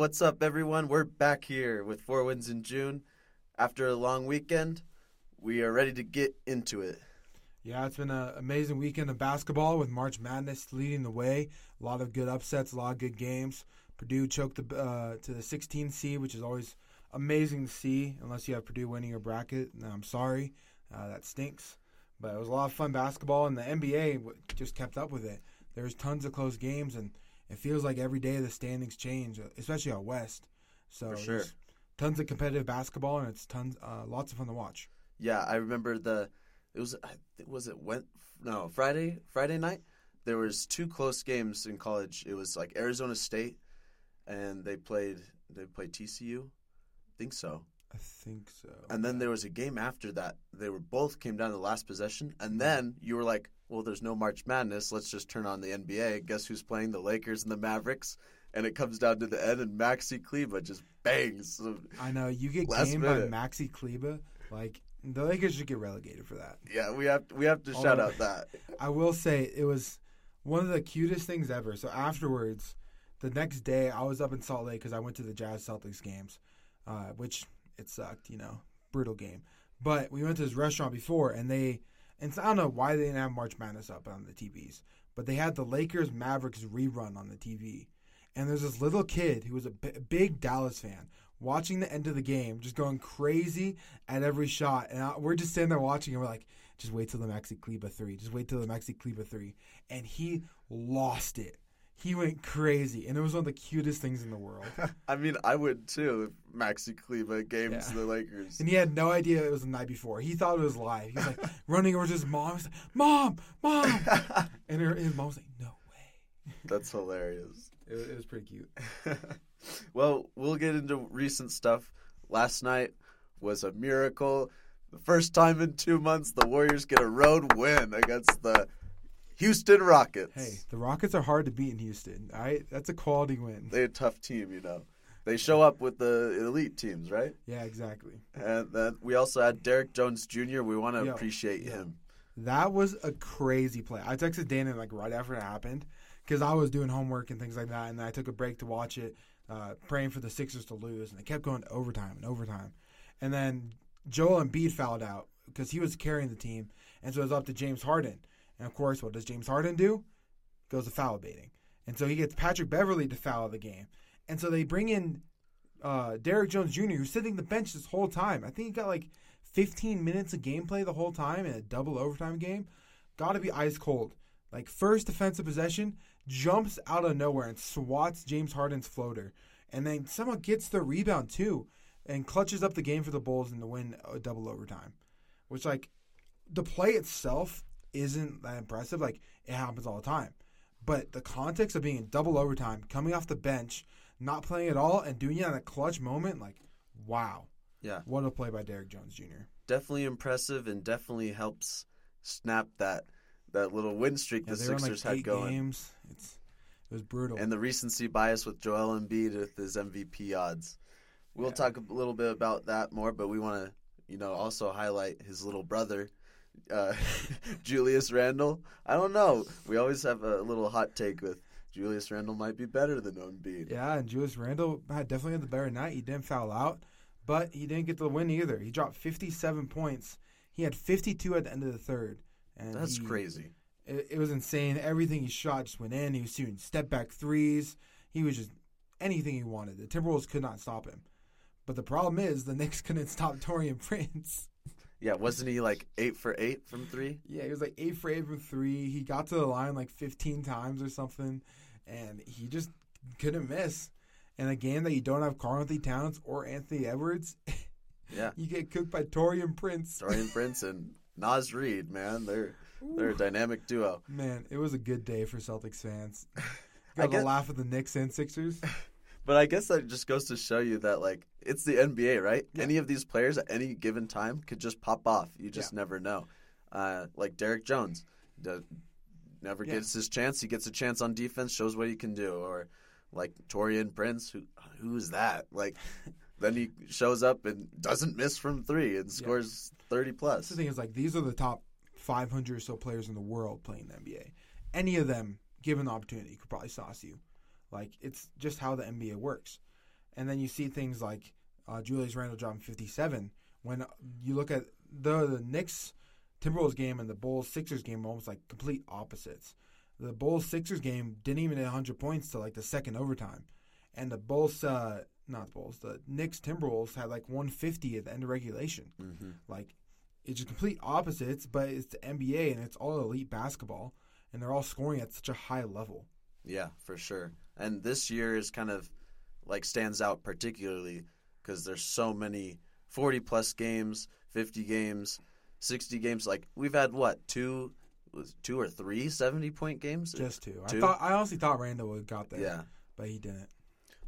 what's up, everyone? We're back here with Four Wins in June. After a long weekend, we are ready to get into it. Yeah, it's been an amazing weekend of basketball with March Madness leading the way. A lot of good upsets, a lot of good games. Purdue choked the, uh, to the 16 seed, which is always amazing to see, unless you have Purdue winning your bracket. No, I'm sorry, uh, that stinks. But it was a lot of fun basketball, and the NBA just kept up with it. There's tons of close games, and it feels like every day the standings change, uh, especially out west. So For sure. tons of competitive basketball, and it's tons, uh, lots of fun to watch. Yeah, I remember the. It was was it went no Friday Friday night. There was two close games in college. It was like Arizona State, and they played they played TCU. I think so. I think so. And then there was a game after that. They were both came down to the last possession, and then you were like, "Well, there's no March Madness. Let's just turn on the NBA. Guess who's playing? The Lakers and the Mavericks." And it comes down to the end, and Maxi Kleber just bangs. I know you get gamed minute. by Maxi Kleber. Like the Lakers should get relegated for that. Yeah, we have we have to shout out that. I will say it was one of the cutest things ever. So afterwards, the next day, I was up in Salt Lake because I went to the Jazz Celtics games, uh, which it sucked, you know, brutal game. But we went to this restaurant before, and they, and I don't know why they didn't have March Madness up on the TVs, but they had the Lakers Mavericks rerun on the TV. And there's this little kid who was a big Dallas fan watching the end of the game, just going crazy at every shot. And I, we're just sitting there watching, and we're like, just wait till the Maxi Kleber three. Just wait till the Maxi Kleber three. And he lost it. He went crazy, and it was one of the cutest things in the world. I mean, I would too if Maxi Kleber games Yeah. the Lakers. And he had no idea it was the night before. He thought it was live. He was like running over to his mom. He's like, "Mom, mom!" And her, his mom was like, "No way." That's hilarious. It, it was pretty cute. well, we'll get into recent stuff. Last night was a miracle. The first time in two months, the Warriors get a road win against the Houston Rockets. Hey, the Rockets are hard to beat in Houston. All right, that's a quality win. They're a tough team, you know. They show up with the elite teams, right? Yeah, exactly. And then we also had Derrick Jones Jr. We want to Yo, appreciate yo. him. That was a crazy play. I texted Dana like right after it happened because I was doing homework and things like that, and I took a break to watch it, uh, praying for the Sixers to lose, and it kept going to overtime and overtime, and then Joel Embiid fouled out because he was carrying the team, and so it was up to James Harden, and of course, what does James Harden do? Goes to foul baiting, and so he gets Patrick Beverley to foul the game, and so they bring in uh, Derrick Jones Jr., who's sitting the bench this whole time. I think he got like 15 minutes of gameplay the whole time in a double overtime game. Got to be ice cold. Like first defensive possession, jumps out of nowhere and swats James Harden's floater, and then somehow gets the rebound too, and clutches up the game for the Bulls in the win a double overtime. Which like the play itself isn't that impressive. Like it happens all the time, but the context of being in double overtime, coming off the bench, not playing at all, and doing it at a clutch moment, like wow, Yeah. what a play by Derrick Jones Jr. Definitely impressive and definitely helps snap that that little win streak Yeah, the in Sixers like had going. games. It's it was brutal. and the recency bias with Joel Embiid with his MVP odds. We'll Yeah. talk a little bit about that more, but we want to, you know, also highlight his little brother, uh, Julius Randle. I don't know. We always have a little hot take with Julius Randle might be better than Embiid. yeah, and Julius Randle had definitely had the better night. He didn't foul out, but he didn't get the win either. He dropped 57 points. He had 52 at the end of the third. And That's he- crazy. It, it was insane. Everything he shot just went in. He was shooting step back threes. He was just anything he wanted. The Timberwolves could not stop him. But the problem is the Knicks couldn't stop Taurean Prince. Yeah, wasn't he like eight for eight from three? Yeah, he was like eight for eight from three. He got to the line like 15 times or something, and he just couldn't miss. In a game that you don't have Karl Anthony Towns or Anthony Edwards, Yeah, you get cooked by Taurean Prince. Taurean Prince and Naz Reid, man, they're they're a dynamic duo. Man, it was a good day for Celtics fans. I Got to guess- laugh at the Knicks and Sixers. But I guess that just goes to show you that like it's the NBA, right? Yeah. Any of these players at any given time could just pop off. You just never know. Uh, like Derrick Jones, never Yeah. gets his chance. He gets a chance on defense, shows what he can do. Or like Taurean Prince, who who's that? Like then he shows up and doesn't miss from three and scores thirty plus. the thing is like these are the top 500 or so players in the world playing the NBA. Any of them, given the opportunity, could probably sauce you. Like it's just how the NBA works. and then you see things like uh, Julius Randle dropping 57. When you look at the the Knicks Timberwolves game and the Bulls Sixers game, almost like complete opposites. The Bulls Sixers game didn't even hit 100 points till like the second overtime, and the Bulls, uh, not the Bulls, the Knicks Timberwolves had like 150 at the end of regulation. Mm-hmm. Like it's just complete opposites, but it's the NBA and it's all elite basketball, and they're all scoring at such a high level. Yeah, for sure. And this year is kind of like stands out particularly because there's so many 40 plus games, 50 games, 60 games. Like we've had what two, was two or three 70 point games. Just two. Two? I thought I honestly thought Randle would have got there, yeah, but he didn't.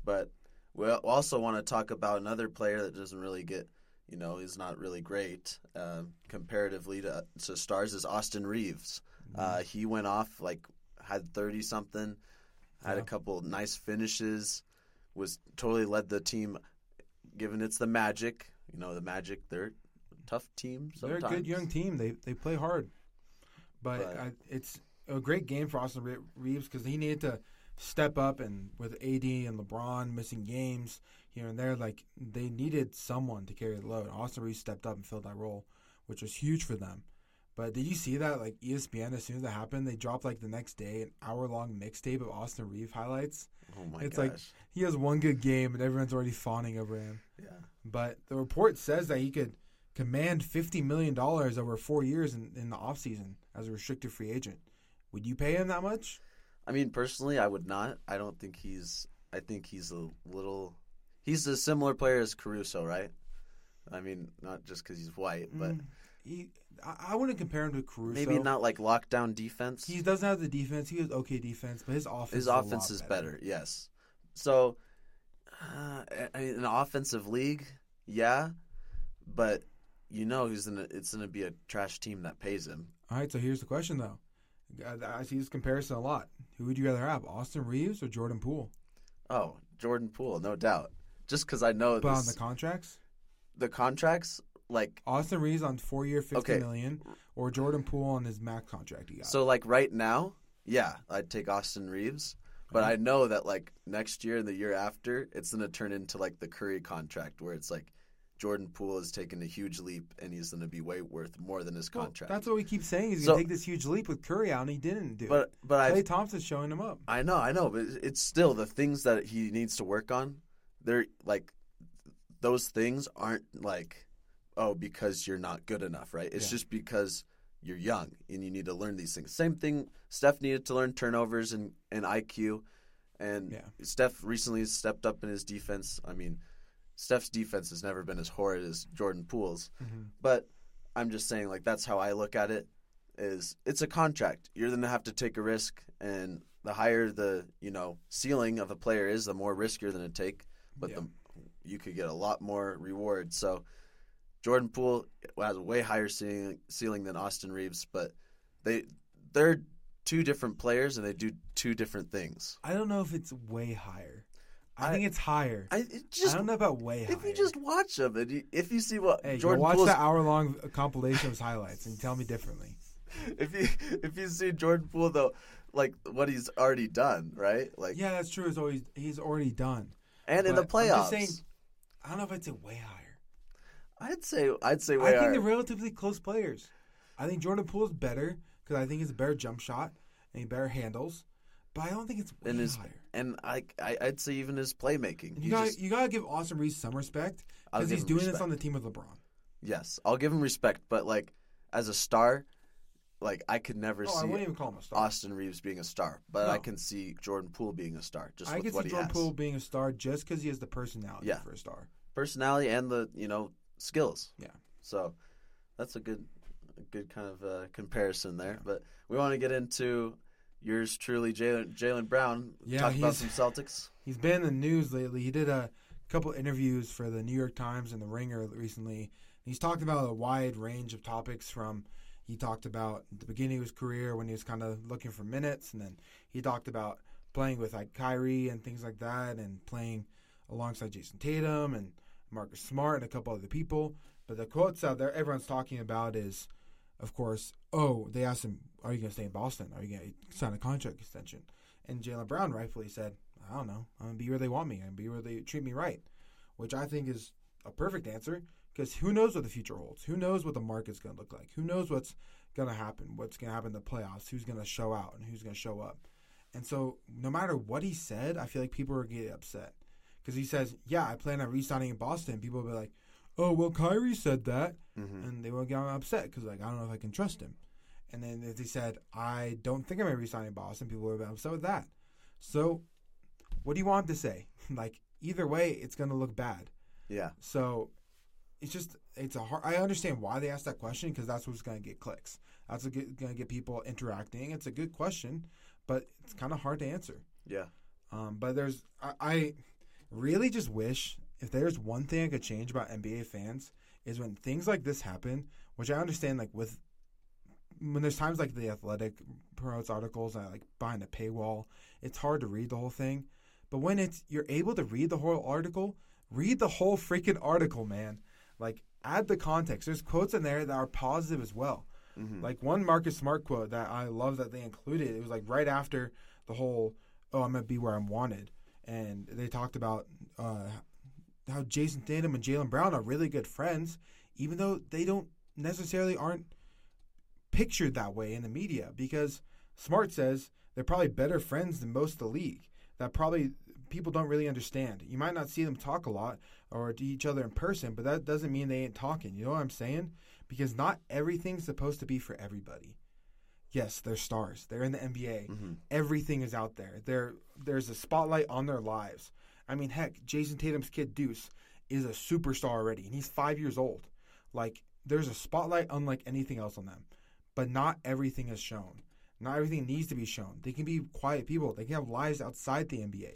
but we also want to talk about another player that doesn't really get. You know, he's not really great um, comparatively to, to stars. Is Austin Reaves? Mm-hmm. Uh, he went off like had thirty something, had a couple nice finishes, was totally led the team. Given it's the Magic, you know the Magic, they're a tough team. They're a good young team. They they play hard, but, But- I, it's a great game for Austin Reaves because he needed to step up and with AD and LeBron missing games here and there, like they needed someone to carry the load. Austin Reaves stepped up and filled that role, which was huge for them. But did you see that? Like ESPN, as soon as that happened, they dropped like the next day an hour long mixtape of Austin Reaves highlights. Oh my gosh. It's gosh! like- He has one good game and everyone's already fawning over him. yeah, But the report says that he could command $50 million over four years in, in the offseason as a restricted free agent. Would you pay him that much? I mean, personally, I would not. I don't think he's. I think he's a little. He's a similar player as Caruso, right? I mean, not just because he's white, but Mm, he, I, I wouldn't compare him to Caruso. maybe not like lockdown defense. He doesn't have the defense. He has okay defense, but his offense His is a offense is better. yes. So, uh, I mean, an offensive league, yeah, but you know, he's gonna. It's gonna be a trash team that pays him. All right, so here's the question, though. I, see this comparison a lot. Who would you rather have, Austin Reaves or Jordan Poole? Oh, Jordan Poole, no doubt. Just because I know But on the contracts? the contracts, like Austin Reaves on four year, fifty Okay. million, or Jordan Poole on his max contract he got? So like right now, yeah, I'd take Austin Reaves. But. I know that like next year and the year after, it's gonna turn into like the Curry contract where it's like Jordan Poole has taken a huge leap and he's gonna be way worth more than his Well, contract. that's what we keep saying. He's So- to take this huge leap with Curry out, and he didn't do it. but but Klay I Thompson's showing him up. I know I know, but it's still the things that he needs to work on. They're like those things aren't like oh because you're not good enough, right? It's Yeah. just because you're young and you need to learn these things. Same thing. Steph needed to learn turnovers and, and IQ, and Yeah. Steph recently stepped up in his defense. I mean, Steph's defense has never been as horrid as Jordan Poole's, Mhm. but I'm just saying like that's how I look at it. Is it's a contract. You're gonna have to take a risk, and the higher the you know ceiling of a player is, the more risk you're gonna take. But Yeah. the you could get a lot more reward. So Jordan Poole has a way higher ceiling, ceiling than Austin Reaves, but they they're two different players and they do two different things. I don't know if it's way higher. I, I- think it's higher. I, I it just don't know about way higher. if you just watch them and you, if you see what hey, Jordan watch Poole's that hour long compilation of highlights and tell me differently. if you if you see Jordan Poole though, like what he's already done, right? Like Yeah, that's true. It's always he's already done. and in the but playoffs, saying- I don't know if I'd say way higher. I'd say I'd say we I think they're relatively close players. I think Jordan Poole Poole's better because I think he's a better jump shot and he better handles. But I don't think it's way And his- higher. and I, I I'd say even his playmaking. You got you got to give Austin Reaves some respect because he's doing this on the team with LeBron. Yes, I'll give him respect, but like as a star, like I could never Oh, see wouldn't even call him a star. Austin Reaves being a star, but I can see Jordan Poole being a star just I with can see Jordan. Poole being a star just because he has the personality Yeah. for a star. Personality and the you know skills. Yeah. So that's a good, a good kind of uh, comparison there. But we want to get into yours truly, Jaylen Jaylen Brown. Yeah, talk about some Celtics. He's been in the news lately. He did a couple interviews for the New York Times and the Ringer recently. He's talked about a wide range of topics from he talked about the beginning of his career when he was kind of looking for minutes and then he talked about playing with like Kyrie and things like that and playing alongside Jayson Tatum and Marcus Smart and a couple other people. But the quotes out there everyone's talking about is of course, oh, they asked him, Are you gonna stay in Boston? Are you gonna sign a contract extension? And Jaylen Brown rightfully said, I don't know. I'm gonna be where they want me and be where they treat me right, which I think is a perfect answer because who knows what the future holds? Who knows what the market's gonna look like? Who knows what's gonna happen? What's gonna happen in the playoffs? Who's gonna show out and who's gonna show up? And so, no matter what he said, I feel like people are getting upset because he says, "Yeah, I plan on re-signing in Boston." People will be like, "Oh, well, Kyrie said that," Mm-hmm. and they will get upset because like I don't know if I can trust him. And then if he said, "I don't think I'm gonna re-sign in Boston," people will be upset with that. So, what do you want him to say? like either way, it's gonna look bad. Yeah. So it's just it's a hard. I understand why they asked that question because that's what's going to get clicks. That's going to get people interacting. It's a good question, but it's kind of hard to answer. Yeah. Um, but there's I, I really just wish if there's one thing I could change about NBA fans is when things like this happen, which I understand like with when there's times like the Athletic promotes articles uh, like behind a paywall, it's hard to read the whole thing. But when it's you're able to read the whole article, read the whole freaking article, man. Like add the context. There's quotes in there that are positive as well. Mm-hmm. Like one Marcus Smart quote that I love that they included. It was like right after the whole "Oh, I'm gonna be where I'm wanted," and they talked about uh, how Jayson Tatum and Jaylen Brown are really good friends, even though they don't necessarily aren't pictured that way in the media. Because Smart says they're probably better friends than most of the league. That probably people don't really understand. You might not see them talk a lot or to each other in person, but that doesn't mean they ain't talking. You know what I'm saying? Because not everything's supposed to be for everybody. Yes, they're stars. They're in the NBA. Mm-hmm. Everything is out there. There, there's a spotlight on their lives. I mean, heck, Jayson Tatum's kid Deuce is a superstar already, and he's five years old. Like, there's a spotlight unlike anything else on them. But not everything is shown. Not everything needs to be shown. They can be quiet people. They can have lives outside the NBA.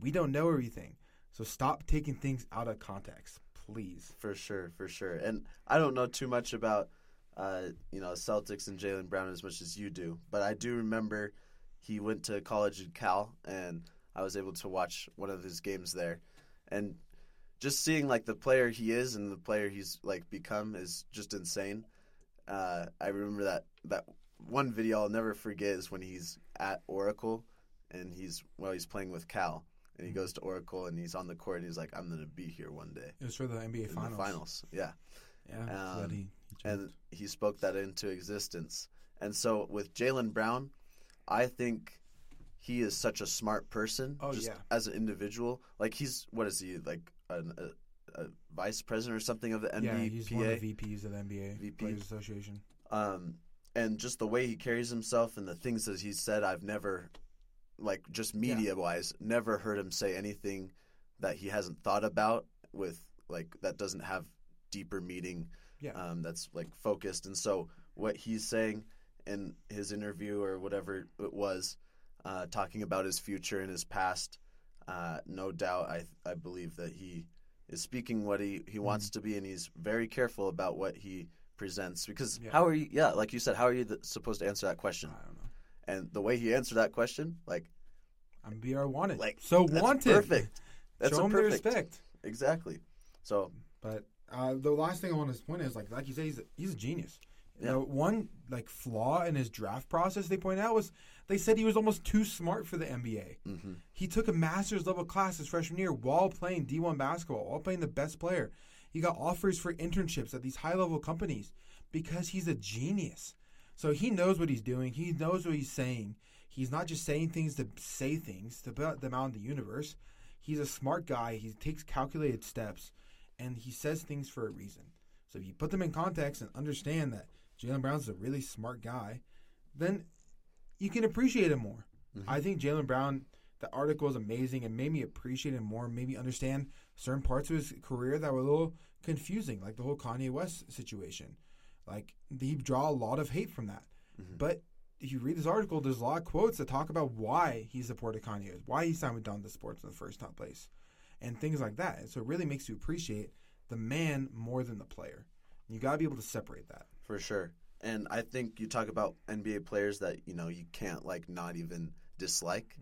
We don't know everything. So stop taking things out of context, please. For sure, for sure. And I don't know too much about, uh, you know, Celtics and Jaylen Brown as much as you do, but I do remember he went to college in Cal, and I was able to watch one of his games there, and just seeing like the player he is and the player he's like become is just insane. Uh, I remember that that one video I'll never forget is when he's at Oracle, and he's well he's playing with Cal. And he goes to Oracle and he's on the court and he's like, "I'm gonna be here one day." It was for the NBA in finals. the finals. Yeah, Yeah. Um, that he, he and he spoke that into existence. And so with Jaylen Brown, I think he is such a smart person. Oh, just yeah. as an individual, like he's what is he like an, a, a vice president or something of the NBA? yeah, he's one of the VPs of the NBA VP. Players Association. um, and just the way he carries himself and the things that he's said, I've never, like, just media wise, never heard him say anything that he hasn't thought about with like that doesn't have deeper meaning. Yeah. Um, that's like focused, and so what he's saying in his interview or whatever it was, uh, talking about his future and his past, uh, no doubt, I I believe that he is speaking what he, he wants to be, and he's very careful about what he presents. Because Yeah. how are you? Yeah, like you said, how are you th- supposed to answer that question? I don't know. And the way he answered that question, like, I'm BR wanted. like so that's wanted. perfect. That's Show him perfect. respect. Exactly. So But uh, the last thing I want to point is like like you say, he's a, he's a genius. Yeah. The one like flaw in his draft process they point out was they said he was almost too smart for the NBA. hmm He took a master's level class his freshman year while playing D1 basketball, while playing the best player. He got offers for internships at these high level companies because he's a genius. So he knows what he's doing. He knows what he's saying. He's not just saying things to say things to put them out in the universe. He's a smart guy. He takes calculated steps, and he says things for a reason. So if you put them in context and understand that Jaylen Brown's a really smart guy, then you can appreciate him more. Mhm. I think Jaylen Brown, the article is amazing and made me appreciate him more, made me understand certain parts of his career that were a little confusing, like the whole Kanye West situation. Like he draw a lot of hate from that. Mhm. But if you read this article, there's a lot of quotes that talk about why he supported Kanye, why he signed with Donda Sports in the first place, and things like that. And so it really makes you appreciate the man more than the player. You got to be able to separate that. For sure. And I think you talk about NBA players that you know you can't like not even dislike.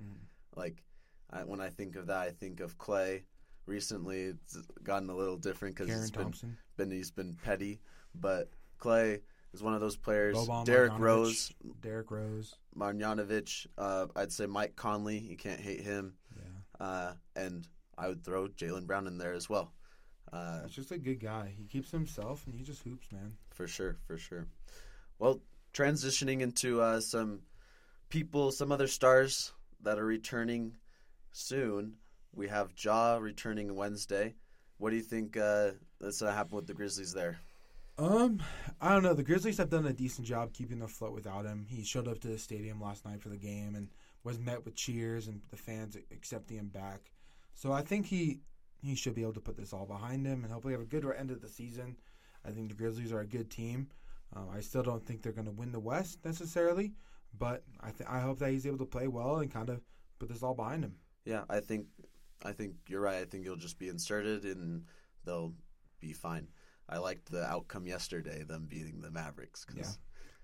Like I, when I think of that, I think of Klay. Recently, it's gotten a little different because he's been, Thompson, been he's been petty, but Klay is one of those players. Boban Derrick Marjanovic, Rose, Derrick Rose. Marjanovic. Uh, I'd say Mike Conley. You can't hate him. Yeah. uh, and I would throw Jaylen Brown in there as well. Uh, He's just a good guy. He keeps himself and he just hoops, man. for sure, for sure. Well, transitioning into uh, some people, some other stars that are returning soon. We have Ja returning Wednesday. What do you think uh, that's going to happen with the Grizzlies there? Um, I don't know. The Grizzlies have done a decent job keeping the float without him. He showed up to the stadium last night for the game and was met with cheers and the fans accepting him back. So I think he he should be able to put this all behind him and hopefully have a good end of the season. I think the Grizzlies are a good team. Um, I still don't think they're going to win the West necessarily, but I th- I hope that he's able to play well and kind of put this all behind him. Yeah, I think I think you're right. I think he'll just be inserted and they'll be fine. I liked the outcome yesterday, them beating the Mavericks, because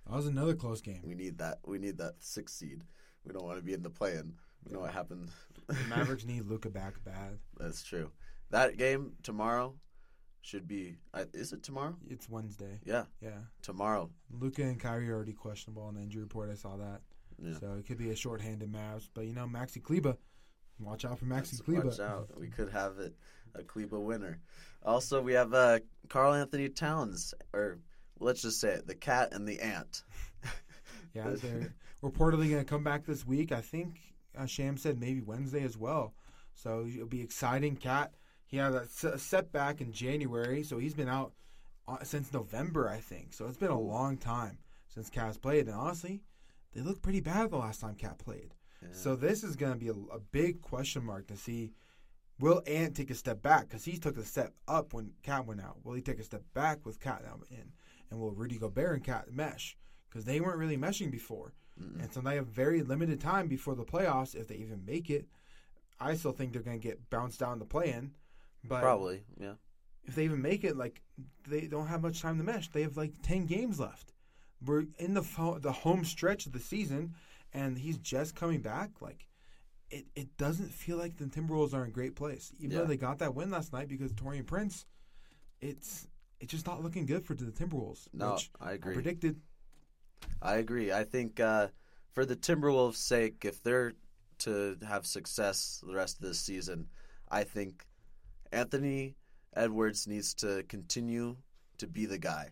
That was another close game. we need that. We need that six seed. We don't want to be in the play-in. We know what happened. The Mavericks need Luka back bad. That's true. That game tomorrow should be. I is it tomorrow? It's Wednesday. Yeah, Yeah. tomorrow. Luka and Kyrie are already questionable on the injury report. I saw that. Yeah. So it could be a shorthanded Mavs. But you know, Maxi Kleber, watch out for Maxi Kleber. Watch out. We could have it a Kleber winner. Also, we have uh, Karl Anthony Towns, or let's just say it, the cat and the ant. Yeah, they're reportedly going to come back this week. I think uh, Sham said maybe Wednesday as well. So it'll be exciting. Cat, he had a setback in January, so he's been out uh, since November, I think. So it's been a long time since Cat's played. And honestly, they looked pretty bad the last time Cat played. Yeah. So this is going to be a, a big question mark to see will Ant take a step back because he took a step up when Cat went out. Will he take a step back with Cat now in? And will Rudy Gobert and Cat mesh? Because they weren't really meshing before, Mm-mm. and so they have very limited time before the playoffs if they even make it. I still think they're going to get bounced down the play-in, but Probably, yeah. if they even make it, like they don't have much time to mesh. They have like ten games left. We're in the fo- the home stretch of the season, and he's just coming back. Like it, it doesn't feel like the Timberwolves are in great place, even Yeah. though they got that win last night because Taurean Prince. It's it's just not looking good for the Timberwolves. No, which I I agree. predicted. I agree. I think uh, for the Timberwolves' sake, if they're to have success the rest of this season, I think Anthony Edwards needs to continue to be the guy.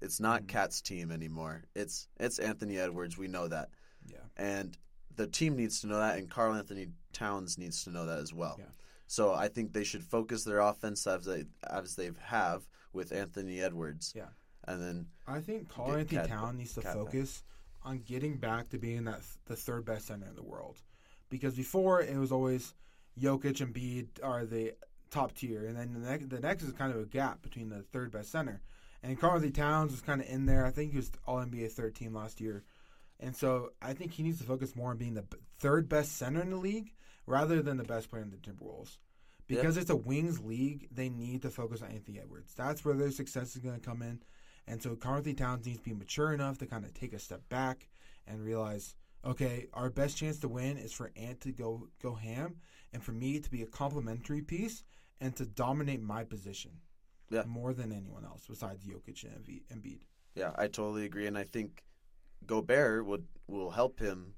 It's not Mhm. Cat's team anymore. It's it's Anthony Edwards. We know that, Yeah, and the team needs to know that, and Karl Anthony Towns needs to know that as well. Yeah. So I think they should focus their offense as they as they have with Anthony Edwards. Yeah. And then I think Karl Anthony Town needs to focus on getting back to being that the third best center in the world, because before it was always Jokic and Embiid are the top tier, and then the next, the next is kind of a gap between the third best center, and Karl Anthony Towns was kind of in there. I think he was All NBA third team last year, and so I think he needs to focus more on being the b- third best center in the league rather than the best player in the Timberwolves. Because it's a wings league, they need to focus on Anthony Edwards. That's where their success is going to come in. And so Karl Anthony Towns needs to be mature enough to kind of take a step back and realize, okay, our best chance to win is for Ant to go go ham, and for me to be a complementary piece and to dominate my position. Yeah. More than anyone else besides Jokic and Embi- Embiid. Yeah, I totally agree, and I think Gobert would will help him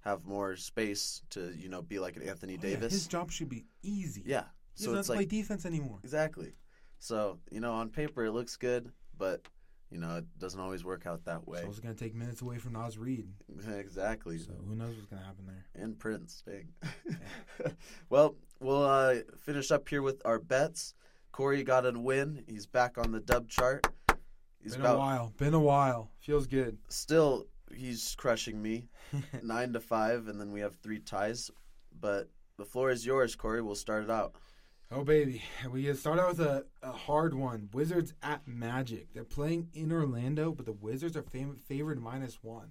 have more space to you know be like an Anthony Oh, yeah, Davis. his job should be easy. yeah, He so doesn't it's to like play defense anymore. exactly. So you know, on paper it looks good, but you know it doesn't always work out that way. So it's going to take minutes away from Naz Reid. exactly. So who knows what's going to happen there? and Prince. Dang. well, we'll uh, finish up here with our bets. Corey got a win. He's back on the dub chart. He's Been about a while. Been a while. Feels good. still he's crushing me nine to five, and then we have three ties. But the floor is yours, Corey. We'll start it out. Oh baby, we start out with a, a hard one. Wizards at Magic. They're playing in Orlando, but the Wizards are fav- favored minus one.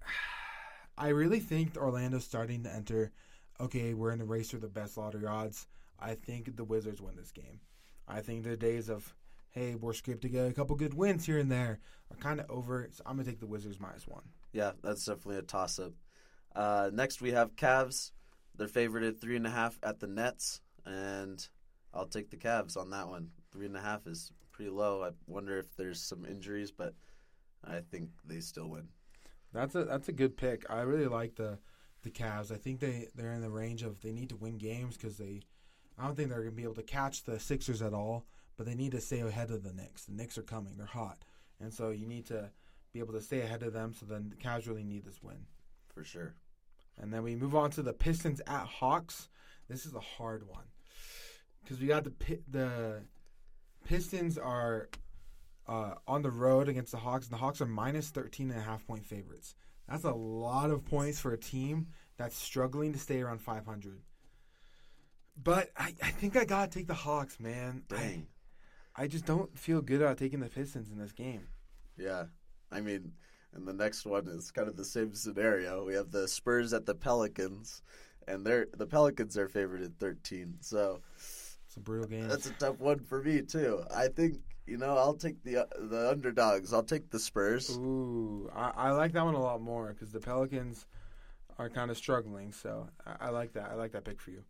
I really think Orlando's starting to enter. Okay, we're in the race for the best lottery odds. I think the Wizards win this game. I think the days of hey we're scraped to get a couple good wins here and there are kind of over. So I'm gonna take the Wizards minus one. Yeah, that's definitely a toss up. Uh, next, we have Cavs. They're favored at three and a half at the Nets, and I'll take the Cavs on that one. Three and a half is pretty low. I wonder if there's some injuries, but I think they still win. That's a that's a good pick. I really like the the Cavs. I think they they're in the range of they need to win games because they. I don't think they're going to be able to catch the Sixers at all, but they need to stay ahead of the Knicks. The Knicks are coming; they're hot, and so you need to be able to stay ahead of them. So then the Cavs really need this win. For sure. And then we move on to the Pistons at Hawks. This is a hard one because we got the the Pistons are uh, on the road against the Hawks, and the Hawks are minus 13 and a half point favorites. That's a lot of points for a team that's struggling to stay around 500. But I, I think I gotta take the Hawks, man. I, I just don't feel good about taking the Pistons in this game. Yeah. I mean, and the next one is kind of the same scenario. We have the Spurs at the Pelicans, and they're the Pelicans are favored at 13. So It's a brutal game. that's a tough one for me too. I think you know I'll take the the underdogs. I'll take the Spurs. Ooh, I, I like that one a lot more because the Pelicans are kind of struggling. So I, I like that. I like that pick for you.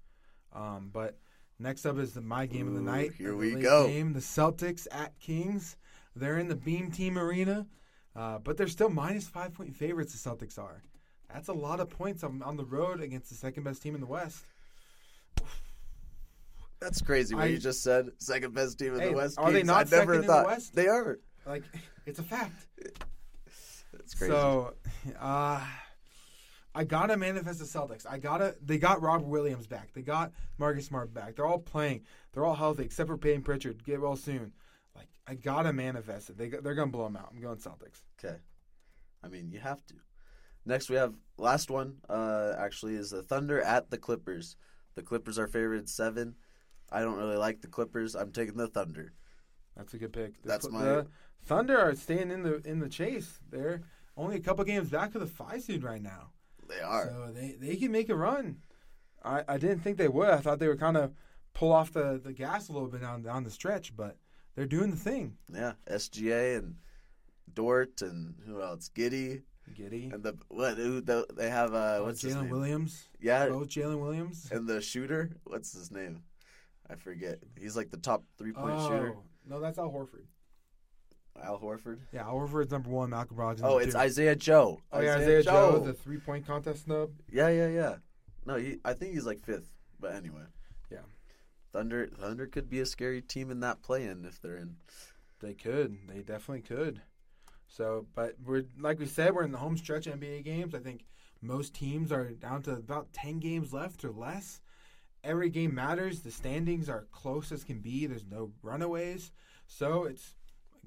Um, but next up is the my game of the night. here the we go. Game, the Celtics at Kings. They're in the Beam Team Arena, uh, but they're still minus five point favorites. The Celtics are. That's a lot of points on, on the road against the second best team in the West. That's crazy. What I- you just said, second best team in Hey, the West. are they not I never second in the West? they are. Like, it's a fact. That's crazy. So, uh, I gotta manifest the Celtics. I gotta. They got Robert Williams back. They got Marcus Smart back. They're all playing. They're all healthy except for Payton Pritchard. Get well soon. Like I gotta manifest it. They they're gonna blow them out. I'm going Celtics. Okay. I mean, you have to. Next, we have last one. Uh, actually, is the Thunder at the Clippers. The Clippers are favored seven. I don't really like the Clippers. I'm taking the Thunder. That's a good pick. The, That's Cl- my- the Thunder are staying in the in the chase. They're only a couple games back of the five seed right now. They are. So they, they can make a run. I, I didn't think they would. I thought they would kind of pull off the, the gas a little bit on down the stretch, but they're doing the thing. yeah, SGA and Dort and who else? Giddey Giddey. and the what? Who the, they have? Uh, what's his Jalen name? Williams. Yeah, Both Jalen Williams. and the shooter. What's his name? I forget. He's like the top three point oh, shooter. no, that's Al Horford. Al Horford. Yeah, Al Horford's number one. Malcolm Brogdon's Oh, it's two. Isaiah Joe. Oh yeah, Isaiah Joe, the three point contest snub. Yeah, yeah, yeah. No, he. I think he's like fifth. But anyway. Yeah. Thunder. Thunder could be a scary team in that play-in if they're in. They could. They definitely could. So, but we're like we said, we're in the home stretch NBA games. I think most teams are down to about ten games left or less. Every game matters. The standings are close as can be. There's no runaways. So it's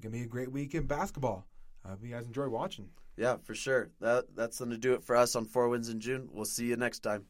gonna be a great week in basketball. I hope you guys enjoy watching. Yeah, for sure. That that's to do it for us on Four Wins in June. We'll see you next time.